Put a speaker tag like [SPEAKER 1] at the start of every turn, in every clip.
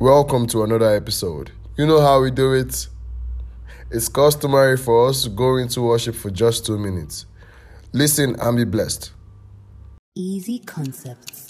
[SPEAKER 1] Welcome to another episode. You know how we do it? It's customary for us to go into worship for just two minutes. Listen and be blessed.
[SPEAKER 2] Easy concepts.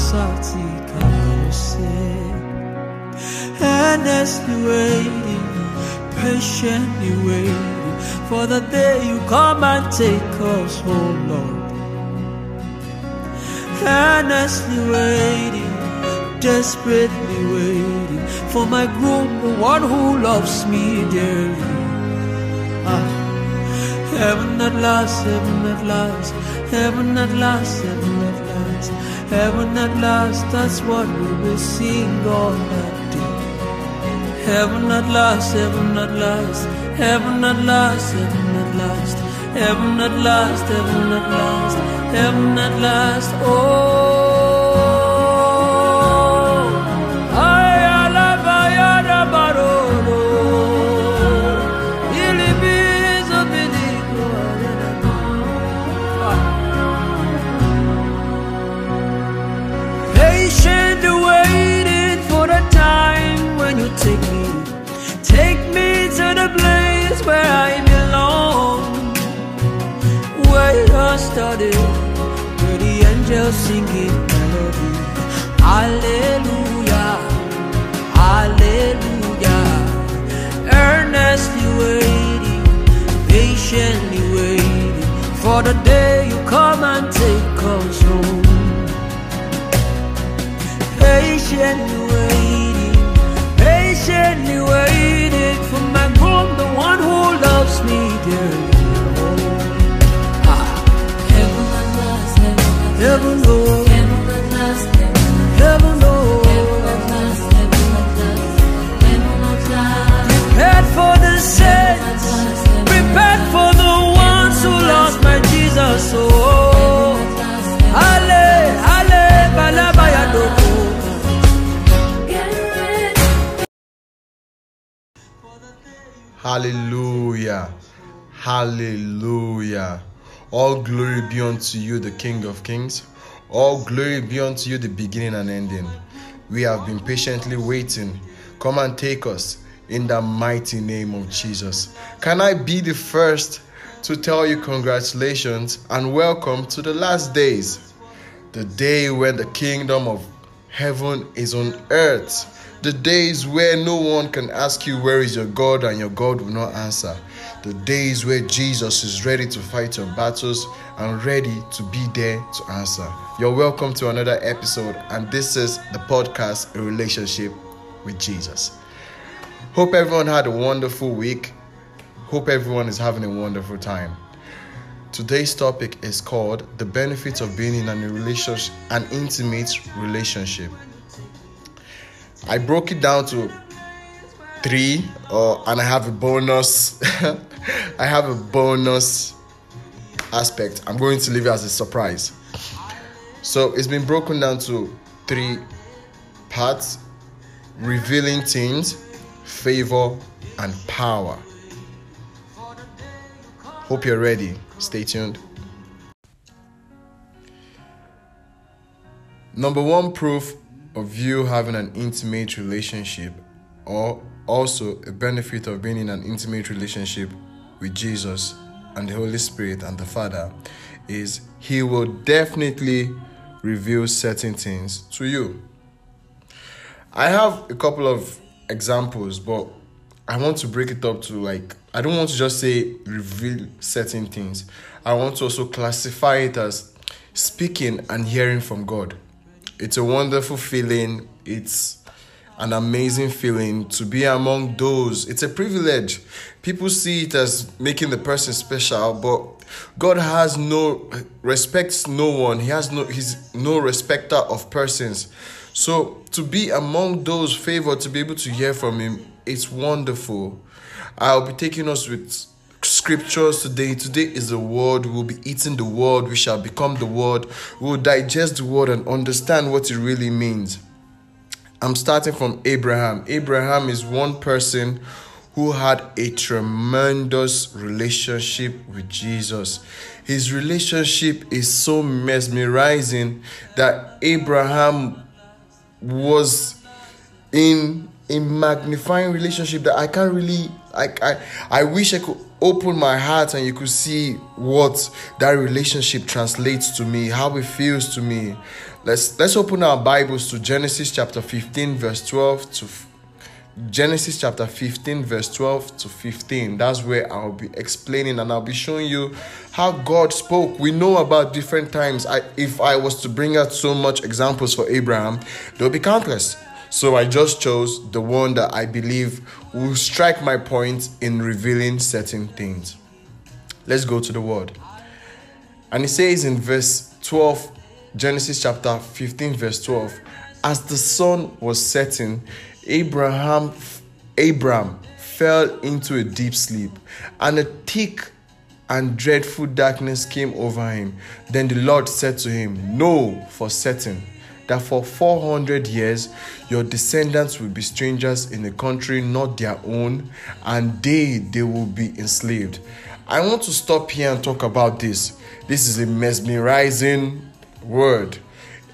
[SPEAKER 3] Marasati kaose. Endlessly waiting, patiently waiting for the day you come and take us home, Lord. Earnestly waiting, desperately waiting for my groom, the one who loves me dearly. Ah, heaven at last, heaven at last, heaven at last, heaven heaven at last. That's what we will be seeing all that day. Heaven at last, heaven at last, heaven at last, heaven at last, heaven at last, heaven at last, heaven at last. Oh, angels singing melody. Hallelujah, hallelujah. Earnestly waiting, patiently waiting for the day you come and take us home patiently waiting, patiently waiting for my groom, the one who loves me dearly.
[SPEAKER 1] Hallelujah. Hallelujah. All glory be unto you, the King of Kings. All glory be unto you, the beginning and ending. We have been patiently waiting. Come and take us in the mighty name of Jesus. Can I be the first to tell you congratulations and welcome to the last days? The day when the kingdom of heaven is on earth. The days where no one can ask you, Where is your God? and your God will not answer. The days where Jesus is ready to fight your battles and ready to be there to answer. You're welcome to another episode, and this is the podcast, A Relationship with Jesus. Hope everyone had a wonderful week. Hope everyone is having a wonderful time. Today's topic is called the benefits of being in an relationship, an intimate relationship. I broke it down to three, and I have a bonus. I have a bonus aspect. I'm going to leave it as a surprise. So it's been broken down to three parts: revealing things, favor, and power. Hope you're ready. Stay tuned. Number one proof of you having an intimate relationship, or also a benefit of being in an intimate relationship with Jesus and the Holy Spirit and the Father, is He will definitely reveal certain things to you. I have a couple of examples, but I want to break it up to like, I don't want to just say reveal certain things. I want to also classify it as speaking and hearing from God. It's a wonderful feeling. It's an amazing feeling to be among those. It's a privilege. People see it as making the person special, but God has no respects no one. He has no he's no respecter of persons. So to be among those favored to be able to hear from him, it's wonderful. I'll be taking us with scriptures today. Today is the word. We'll be eating the word. We shall become the word. We'll digest the word and understand what it really means. I'm starting from Abraham. Abraham is one person who had a tremendous relationship with Jesus. His relationship is so mesmerizing that Abraham was in a magnifying relationship that I can't really I, I I wish I could open my heart and you could see what that relationship translates to me, how it feels to me. Let's let's open our Bibles to Genesis chapter 15 verse 12 to Genesis chapter 15, verse 12 to 15. That's where I'll be explaining and I'll be showing you how God spoke. We know about different times. I, if I was to bring out so much examples for Abraham, there'll be countless. So I just chose the one that I believe will strike my point in revealing certain things. Let's go to the word. And it says in verse 12, Genesis chapter 15, verse 12, as the sun was setting, Abraham Abram fell into a deep sleep, and a thick and dreadful darkness came over him. Then the Lord said to him, Know for certain that for 400 years your descendants will be strangers in a country not their own, and they they will be enslaved. I want to stop here and talk about this. This is a mesmerizing word.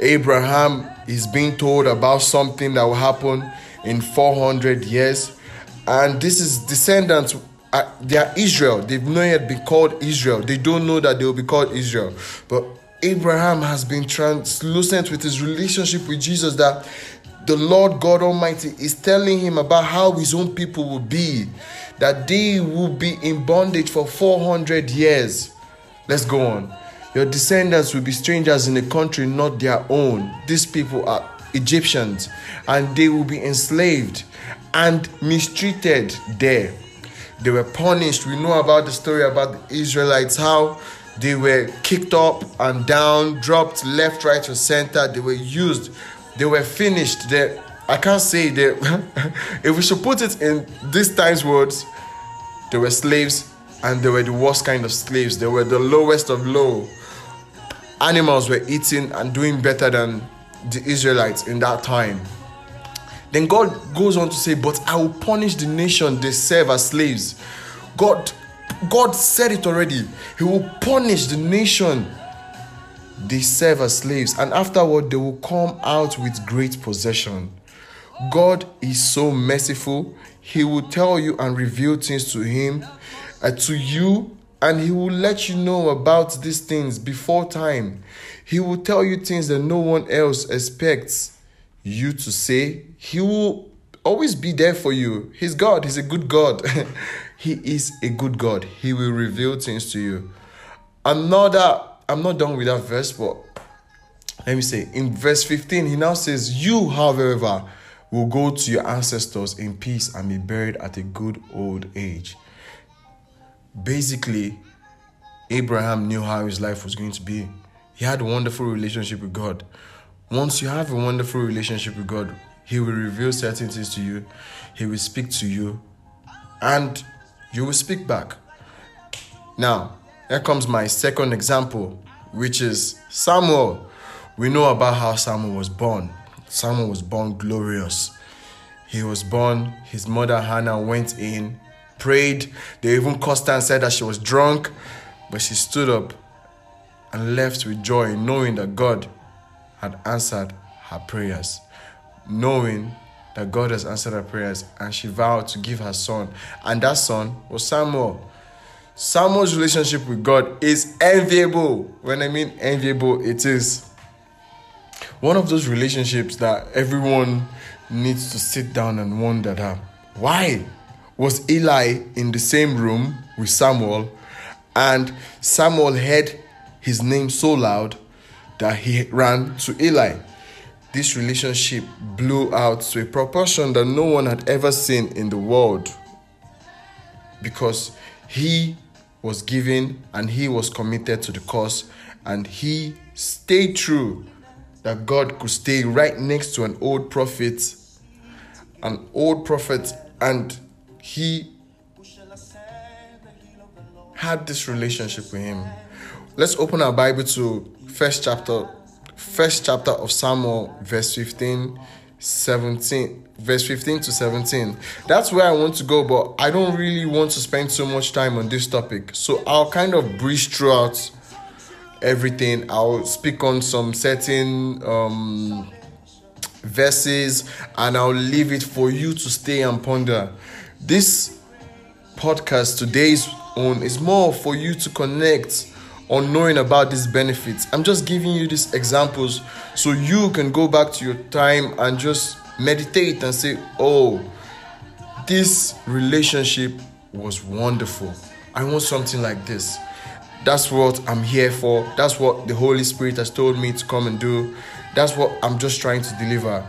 [SPEAKER 1] Abraham is being told about something that will happen in 400 years, and this is descendants. Uh, they are Israel. They've not yet been called Israel. They don't know that they will be called Israel. But Abraham has been translucent with his relationship with Jesus that the Lord God Almighty is telling him about how his own people will be, that they will be in bondage for 400 years. Let's go on. Your descendants will be strangers in a country not their own. These people are Egyptians, and they will be enslaved and mistreated there. They were punished. We know about the story about the Israelites, how they were kicked up and down, dropped left, right, or center. They were used. They were finished. They, I can't say that. if we should put it in this time's words, they were slaves and they were the worst kind of slaves. They were the lowest of low. Animals were eating and doing better than the Israelites in that time. Then God goes on to say, But I will punish the nation they serve as slaves. God, God said it already. He will punish the nation they serve as slaves, and afterward they will come out with great possession. God is so merciful, He will tell you and reveal things to Him, uh, to you, and He will let you know about these things before time. He will tell you things that no one else expects you to say. He will always be there for you. He's God, He's a good God. he is a good God. He will reveal things to you. Another, I'm not done with that verse, but let me say in verse 15, he now says, You, however, will go to your ancestors in peace and be buried at a good old age. Basically, Abraham knew how his life was going to be. He had a wonderful relationship with God. Once you have a wonderful relationship with God, He will reveal certain things to you, He will speak to you, and you will speak back. Now, here comes my second example, which is Samuel. We know about how Samuel was born. Samuel was born glorious. He was born, his mother Hannah went in, prayed. They even cursed and said that she was drunk, but she stood up and left with joy, knowing that God had answered her prayers. Knowing that God has answered her prayers, and she vowed to give her son, and that son was Samuel. Samuel's relationship with God is enviable. When I mean enviable, it is one of those relationships that everyone needs to sit down and wonder that why was Eli in the same room with Samuel and Samuel heard his name so loud that he ran to Eli. This relationship blew out to a proportion that no one had ever seen in the world because he was given and he was committed to the cause and he stayed true that God could stay right next to an old prophet, an old prophet, and he had this relationship with him. Let's open our Bible to first chapter, first chapter of Samuel, verse 15, 17, verse 15 to 17. That's where I want to go, but I don't really want to spend so much time on this topic. So I'll kind of breeze throughout everything. I'll speak on some certain um verses and I'll leave it for you to stay and ponder. This podcast today's own is more for you to connect on knowing about these benefits. I'm just giving you these examples so you can go back to your time and just meditate and say, "Oh, this relationship was wonderful. I want something like this." That's what I'm here for. That's what the Holy Spirit has told me to come and do. That's what I'm just trying to deliver.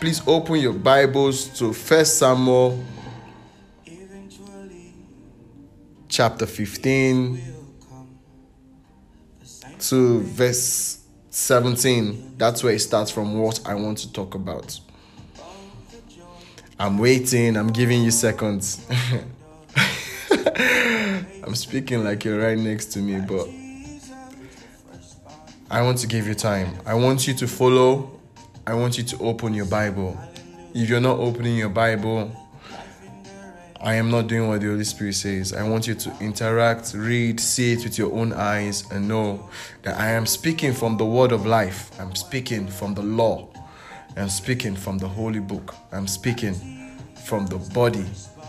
[SPEAKER 1] Please open your Bibles to First Samuel chapter 15 to verse 17. That's where it starts from what I want to talk about. I'm waiting, I'm giving you seconds. I'm speaking like you're right next to me, but I want to give you time. I want you to follow. I want you to open your Bible. If you're not opening your Bible, I am not doing what the Holy Spirit says. I want you to interact, read, see it with your own eyes, and know that I am speaking from the word of life. I'm speaking from the law. I'm speaking from the holy book. I'm speaking from the body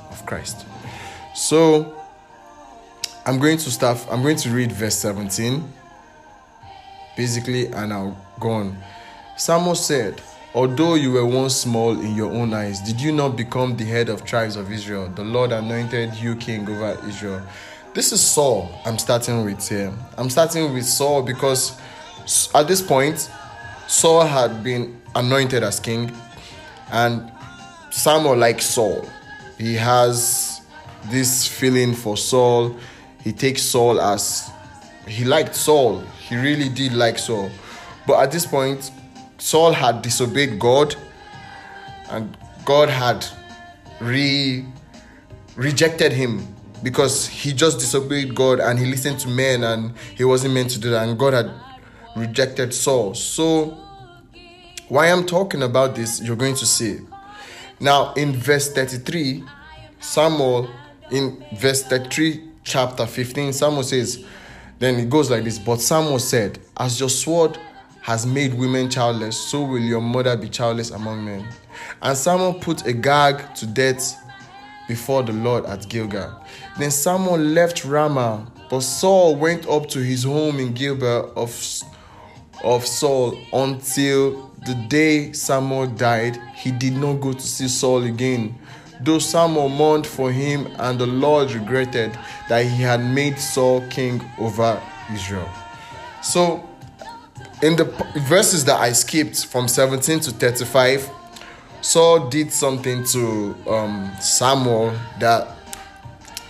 [SPEAKER 1] of Christ. So, I'm going to start, I'm going to read verse 17 basically, and I'll go on. Samuel said, Although you were once small in your own eyes, did you not become the head of tribes of Israel? The Lord anointed you king over Israel. This is Saul I'm starting with here. I'm starting with Saul because at this point, Saul had been anointed as king, and Samuel likes Saul. He has this feeling for Saul. He takes Saul as he liked Saul. He really did like Saul. But at this point, Saul had disobeyed God, and God had re rejected him because he just disobeyed God and he listened to men and he wasn't meant to do that, and God had rejected Saul. So, why I'm talking about this, you're going to see. Now, in verse 33, Samuel, in verse 33, chapter 15, Samuel says, then it goes like this But Samuel said, As your sword has made women childless, so will your mother be childless among men. And Samuel put Agag to death before the Lord at Gilgal. Then Samuel left Ramah, but Saul went up to his home in Gilgal of, of Saul until the day Samuel died. He did not go to see Saul again. Though Samuel mourned for him, and the Lord regretted that he had made Saul king over Israel. So, in the verses that I skipped from 17 to 35, Saul did something to um, Samuel that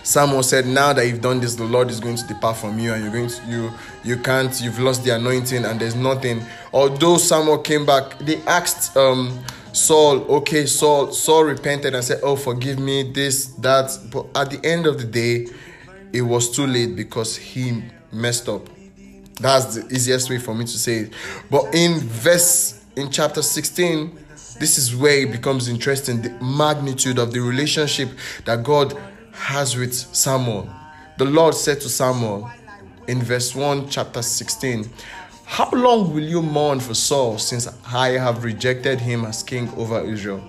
[SPEAKER 1] Samuel said, "Now that you've done this, the Lord is going to depart from you, and you're going to you you can't. You've lost the anointing, and there's nothing." Although Samuel came back, they asked um, Saul, "Okay, Saul." Saul repented and said, "Oh, forgive me, this, that." But at the end of the day, it was too late because he messed up. That's the easiest way for me to say it. But in verse in chapter 16, this is where it becomes interesting the magnitude of the relationship that God has with Samuel. The Lord said to Samuel in verse 1, chapter 16, How long will you mourn for Saul since I have rejected him as king over Israel?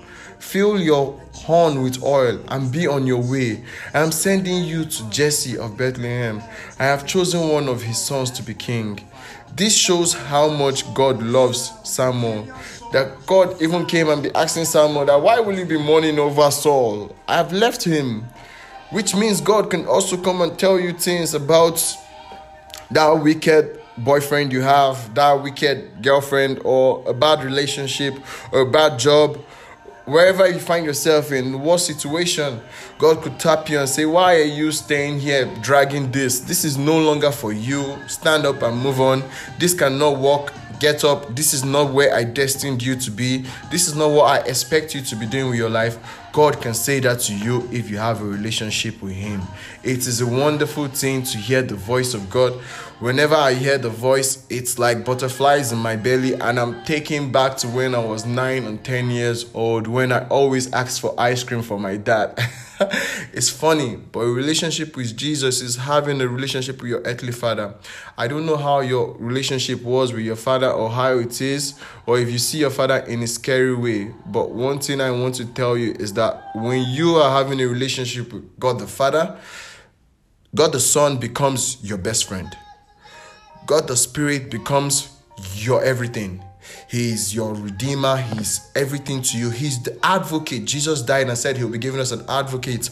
[SPEAKER 1] Fill your horn with oil and be on your way. I am sending you to Jesse of Bethlehem. I have chosen one of his sons to be king. This shows how much God loves Samuel. That God even came and be asking Samuel that why will you be mourning over Saul? I have left him. Which means God can also come and tell you things about that wicked boyfriend you have, that wicked girlfriend, or a bad relationship, or a bad job, wherever you find yourself in, what situation, God could tap you and say, Why are you staying here dragging this? This is no longer for you. Stand up and move on. This cannot work. Get up. This is not where I destined you to be. This is not what I expect you to be doing with your life. God can say that to you if you have a relationship with Him. It is a wonderful thing to hear the voice of God. Whenever I hear the voice, it's like butterflies in my belly, and I'm taken back to when I was nine and 10 years old when I always asked for ice cream for my dad. it's funny, but a relationship with Jesus is having a relationship with your earthly father. I don't know how your relationship was with your father or how it is, or if you see your father in a scary way. But one thing I want to tell you is that when you are having a relationship with God the Father, God the Son becomes your best friend. God the Spirit becomes your everything. He's your redeemer. He's everything to you. He's the advocate. Jesus died and said he'll be giving us an advocate,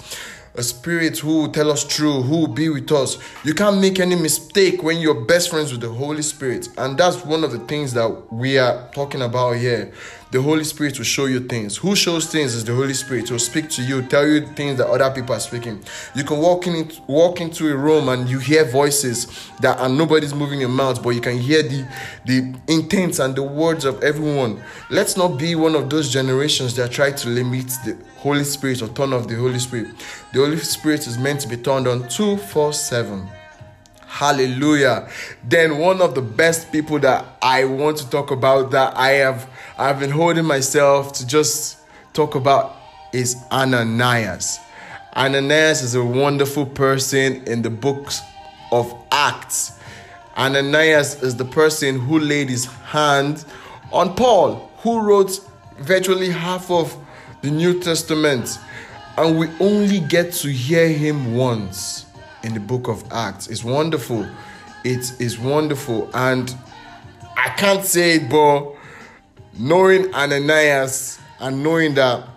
[SPEAKER 1] a spirit who will tell us true, who will be with us. You can't make any mistake when you're best friends with the Holy Spirit. And that's one of the things that we are talking about here. The Holy Spirit will show you things. Who shows things is the Holy Spirit. He'll speak to you, tell you things that other people are speaking. You can walk in walk into a room and you hear voices that and nobody's moving your mouth, but you can hear the the intents and the words of everyone. Let's not be one of those generations that try to limit the Holy Spirit or turn off the Holy Spirit. The Holy Spirit is meant to be turned on 247. Hallelujah. Then one of the best people that I want to talk about that I have I've been holding myself to just talk about is Ananias. Ananias is a wonderful person in the books of Acts. Ananias is the person who laid his hand on Paul, who wrote virtually half of the New Testament. And we only get to hear him once in the book of Acts. It's wonderful. It is wonderful. And I can't say it, but knowing Ananias and knowing that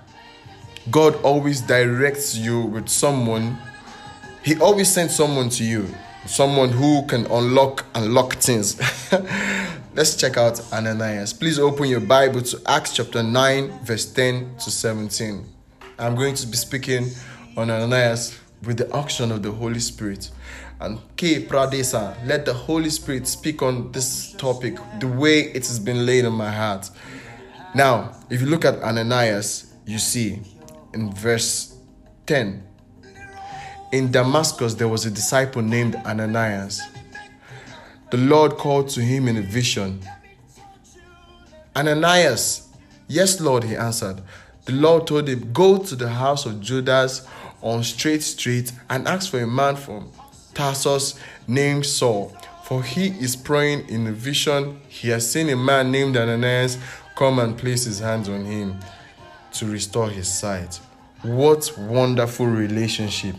[SPEAKER 1] God always directs you with someone, He always sends someone to you, someone who can unlock and lock things. Let's check out Ananias. Please open your Bible to Acts chapter 9, verse 10 to 17. I'm going to be speaking on Ananias with the action of the Holy Spirit. And K Pradesa, let the Holy Spirit speak on this topic the way it has been laid on my heart. Now, if you look at Ananias, you see in verse 10 in Damascus there was a disciple named Ananias. The Lord called to him in a vision. Ananias, yes, Lord, he answered. The Lord told him, Go to the house of Judas on Straight Street and ask for a man from Tarsus named Saul. For he is praying in a vision. He has seen a man named Ananias come and place his hands on him to restore his sight. What wonderful relationship.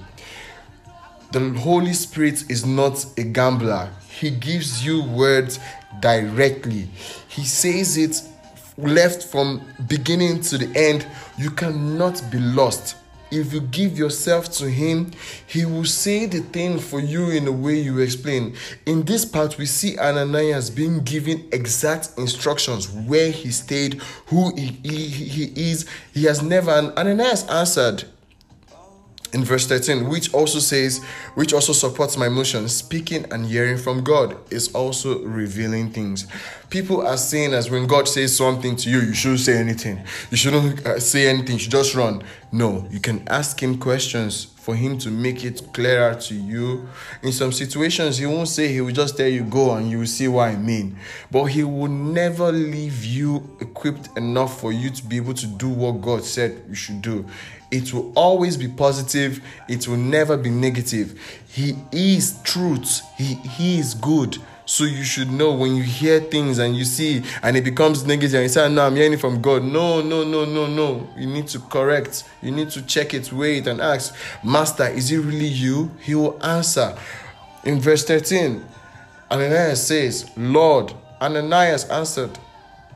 [SPEAKER 1] The Holy Spirit is not a gambler. He gives you words directly. He says it left from beginning to the end. You cannot be lost. If you give yourself to Him, He will say the thing for you in a way you explain. In this part, we see Ananias being given exact instructions where he stayed, who he, he, he is. He has never, and Ananias answered, in verse 13 which also says which also supports my motion speaking and hearing from god is also revealing things. People are saying as when god says something to you you shouldn't say anything. You shouldn't uh, say anything. You just run. No you can ask him questions for him to make it clearer to you. In some situations he won't say he will just tell you go and you will see what i mean. But he will never leave you equipped enough for you to be able to do what god said you should do it will always be positive it will never be negative. He is truth. He, he is good. So you should know when you hear things and you see and it becomes negative and you say ah, no i'm hearing from god. No no no no no. You need to correct. You need to check it wait and ask master is it really you? He will answer. In verse 13 ananias says lord ananias answered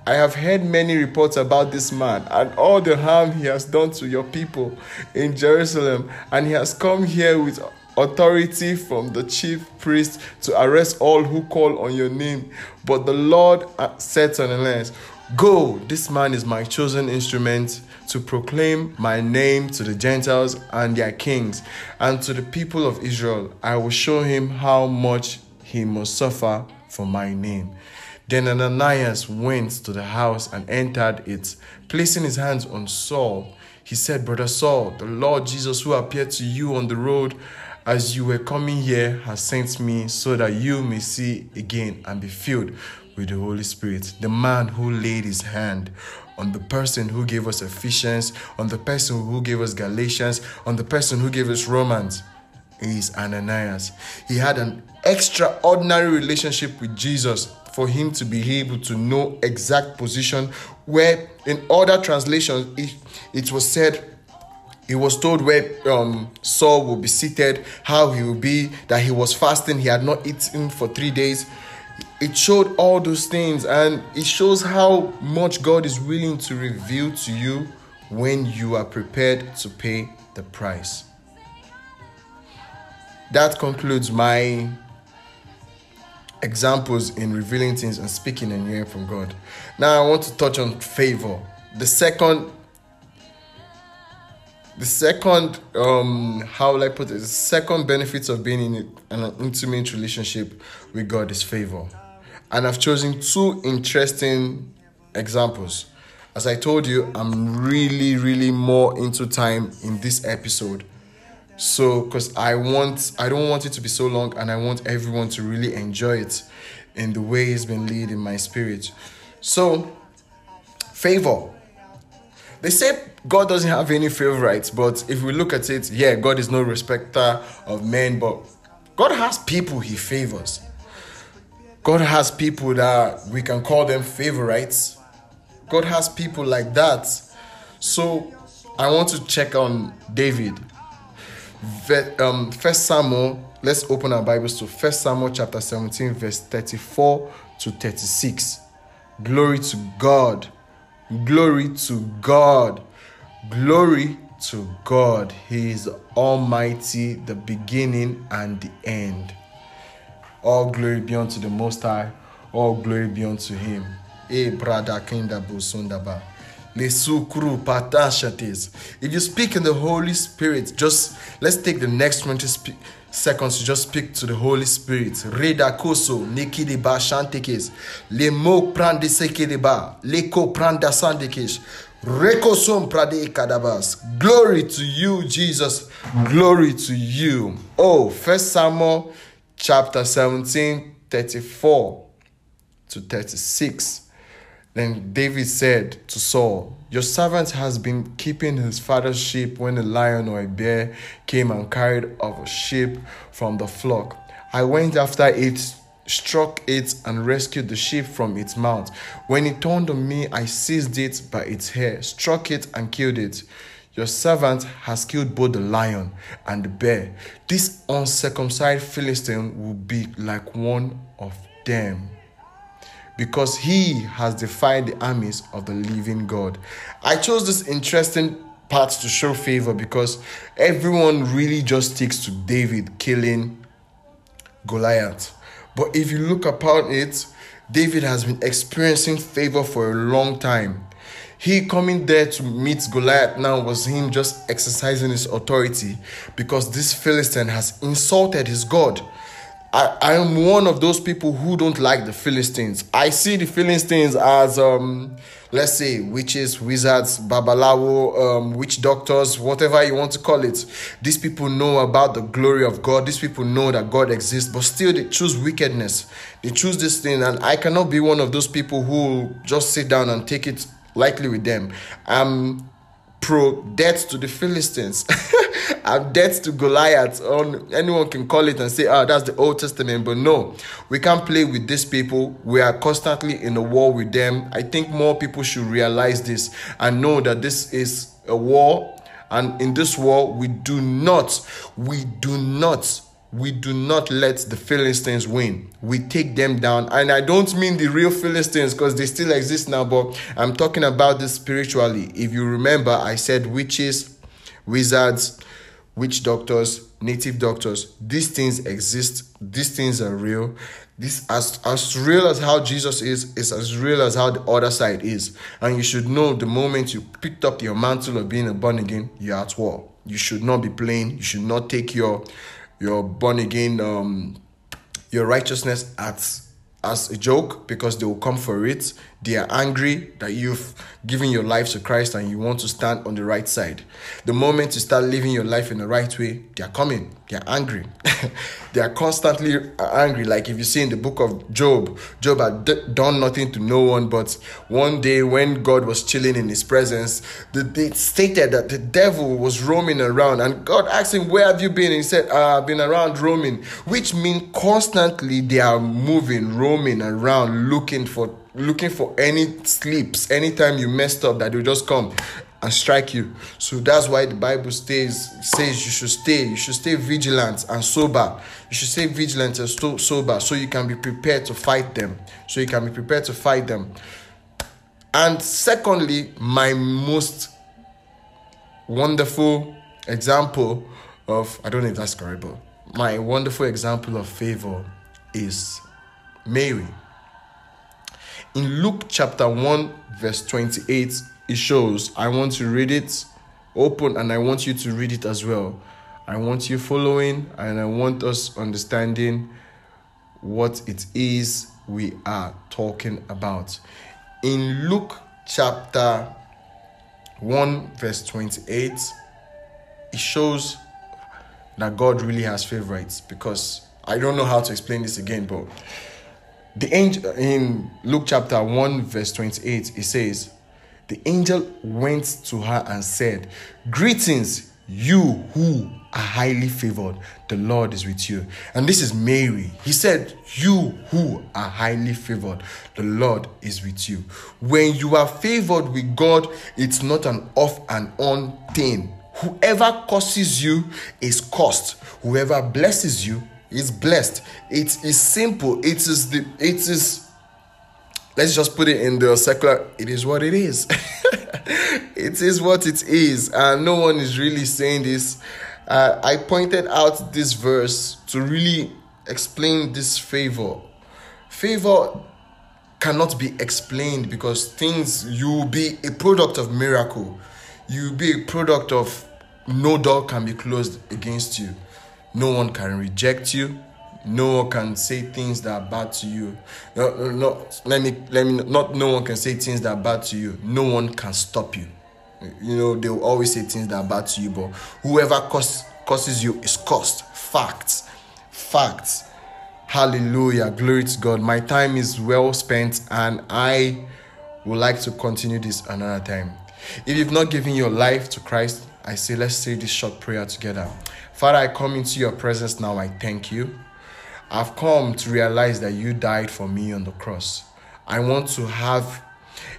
[SPEAKER 1] I have heard many reports about this man and all the harm he has done to your people in Jerusalem, and he has come here with authority from the chief priest to arrest all who call on your name. But the Lord said to Ananias, Go, this man is my chosen instrument to proclaim my name to the Gentiles and their kings, and to the people of Israel. I will show him how much he must suffer for my name. Then Ananias went to the house and entered it. Placing his hands on Saul, he said, Brother Saul, the Lord Jesus, who appeared to you on the road as you were coming here, has sent me so that you may see again and be filled with the Holy Spirit. The man who laid his hand on the person who gave us Ephesians, on the person who gave us Galatians, on the person who gave us Romans is Ananias. He had an extraordinary relationship with Jesus for him to be able to know exact position where in other translations it, it was said he was told where um, Saul will be seated, how he will be, that he was fasting, he had not eaten for three days. It showed all those things, and it shows how much God is willing to reveal to you when you are prepared to pay the price. That concludes my examples in revealing things and speaking and hearing from God. Now I want to touch on favor. The second the second um how will I put it the second benefits of being in an intimate relationship with God is favor. And I've chosen two interesting examples. As I told you, I'm really, really more into time in this episode. So, because I want, I don't want it to be so long, and I want everyone to really enjoy it in the way it's been leading my spirit. So, favor. They say God doesn't have any favorites, but if we look at it, yeah, God is no respecter of men, but God has people He favors. God has people that we can call them favorites. God has people like that. So, I want to check on David um, First Samuel. Let's open our Bibles to First Samuel chapter 17, verse 34 to 36. Glory to God. Glory to God. Glory to God. He is Almighty, the beginning and the end. All glory be unto the Most High. All glory be unto Him. Eh, brother, kinda busundaba. If you speak in the Holy Spirit, just let's take the next 20 spe- seconds to just speak to the Holy Spirit. Reda koso nikidi ba shantekes. Le mo prande sekede ba. Leko pranda sandekes. Rekosom prade kadabas. Glory to you, Jesus. Glory to you. Oh, First Samuel chapter 17, 34 to 36. Then David said to Saul, Your servant has been keeping his father's sheep when a lion or a bear came and carried off a sheep from the flock. I went after it, struck it, and rescued the sheep from its mouth. When it turned on me, I seized it by its hair, struck it, and killed it. Your servant has killed both the lion and the bear. This uncircumcised Philistine will be like one of them because he has defied the armies of the living God. I chose this interesting part to show favor because everyone really just sticks to David killing Goliath. But if you look upon it, David has been experiencing favor for a long time. He coming there to meet Goliath now was him just exercising his authority because this Philistine has insulted his God. I, am one of those people who don't like the Philistines. I see the Philistines as um let's say witches, wizards, babalawo, um, witch doctors, whatever you want to call it. These people know about the glory of God. These people know that God exists, but still they choose wickedness. They choose this thing, and I cannot be one of those people who just sit down and take it lightly with them. I'm pro death to the Philistines. I'm death to Goliath. On anyone can call it and say, "Ah, that's the Old Testament," but no, we can't play with these people. We are constantly in a war with them. I think more people should realize this and know that this is a war, and in this war, we do not, we do not we do not let the Philistines win. We take them down. And I don't mean the real Philistines because they still exist now, but I'm talking about this spiritually. If you remember, I said witches, wizards, witch doctors, native doctors. These things exist. These things are real. This as as real as how Jesus is is as real as how the other side is. And you should know the moment you picked up your mantle of being a born again, you're at war. You should not be playing. You should not take your your born again um your righteousness at as a joke because they will come for it. They are angry that you've given your life to Christ and you want to stand on the right side. The moment you start living your life in the right way, they are coming. They are angry. they are constantly angry. Like if you see in the book of Job, Job had d- done nothing to no one, but one day when God was chilling in his presence, they stated that the devil was roaming around and God asked him, Where have you been? And he said, uh, I've been around roaming, which means constantly they are moving, roaming around, looking for looking for any sleeps anytime you messed up that they'll just come and strike you. So that's why the bible stays says you should stay you should stay vigilant and sober. You should stay vigilant and sto- sober so you can be prepared to fight them. So you can be prepared to fight them. And secondly my most wonderful example of i don't know if that's correct but my wonderful example of favor is mary in Luke chapter 1, verse 28, it shows, I want to read it open and I want you to read it as well. I want you following and I want us understanding what it is we are talking about. In Luke chapter 1, verse 28, it shows that God really has favorites because I don't know how to explain this again, but the angel in Luke chapter 1, verse 28, it says, The angel went to her and said, Greetings, you who are highly favored, the Lord is with you. And this is Mary. He said, You who are highly favored, the Lord is with you. When you are favored with God, it's not an off and on thing. Whoever curses you is cursed, whoever blesses you is blessed. It is simple. It is the it is let's just put it in the secular it is what it is. It is what it is. And no one is really saying this. Uh, i pointed out this verse to really explain this favor. Favor cannot be explained because things you will be a product of miracle. You will be a product of no door can be closed against you no one can reject you. No one can say things that are bad to you. No, no, no let me let me not no one can say things that are bad to you. No one can stop you. You know they will always say things that are bad to you but whoever cause, causes you is cursed. Facts. Facts. Hallelujah. Glory to god. My time is well spent and i would like to continue this another time. If you've not given your life to christ i say let's say this short prayer together father i come into your presence now i thank you I've come to realize that you died for me on the cross. I want to have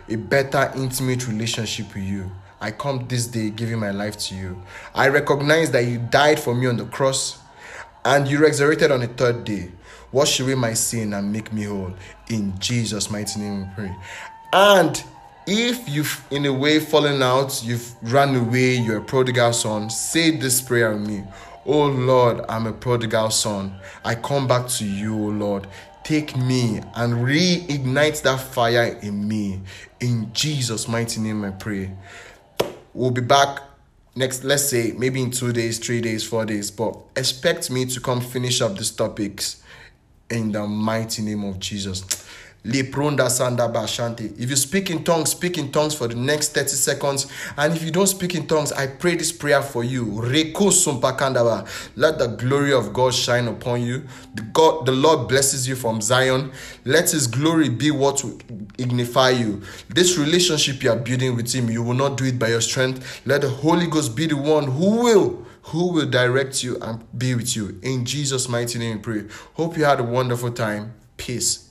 [SPEAKER 1] a better intimate relationship with you. I come this day giving my life to you. I recognize that you died for me on the cross and you resurrected on the third day. Wash away my sin and make me whole. In Jesus' mighty name we pray. And if you've in a way fallen out, you've run away, you're a prodigal son, say this prayer with me. Oh Lord, I'm a prodigal son. I come back to you, oh Lord. Take me and reignite that fire in me. In Jesus' mighty name, I pray. We'll be back next, let's say, maybe in two days, three days, four days, but expect me to come finish up these topics in the mighty name of Jesus. If you speak in tongues, speak in tongues for the next 30 seconds. And if you don't speak in tongues, I pray this prayer for you. Let the glory of God shine upon you. The God, the Lord blesses you from Zion. Let his glory be what will ignify you. This relationship you are building with him, you will not do it by your strength. Let the Holy Ghost be the one who will who will direct you and be with you. In Jesus' mighty name, we pray. Hope you had a wonderful time. Peace.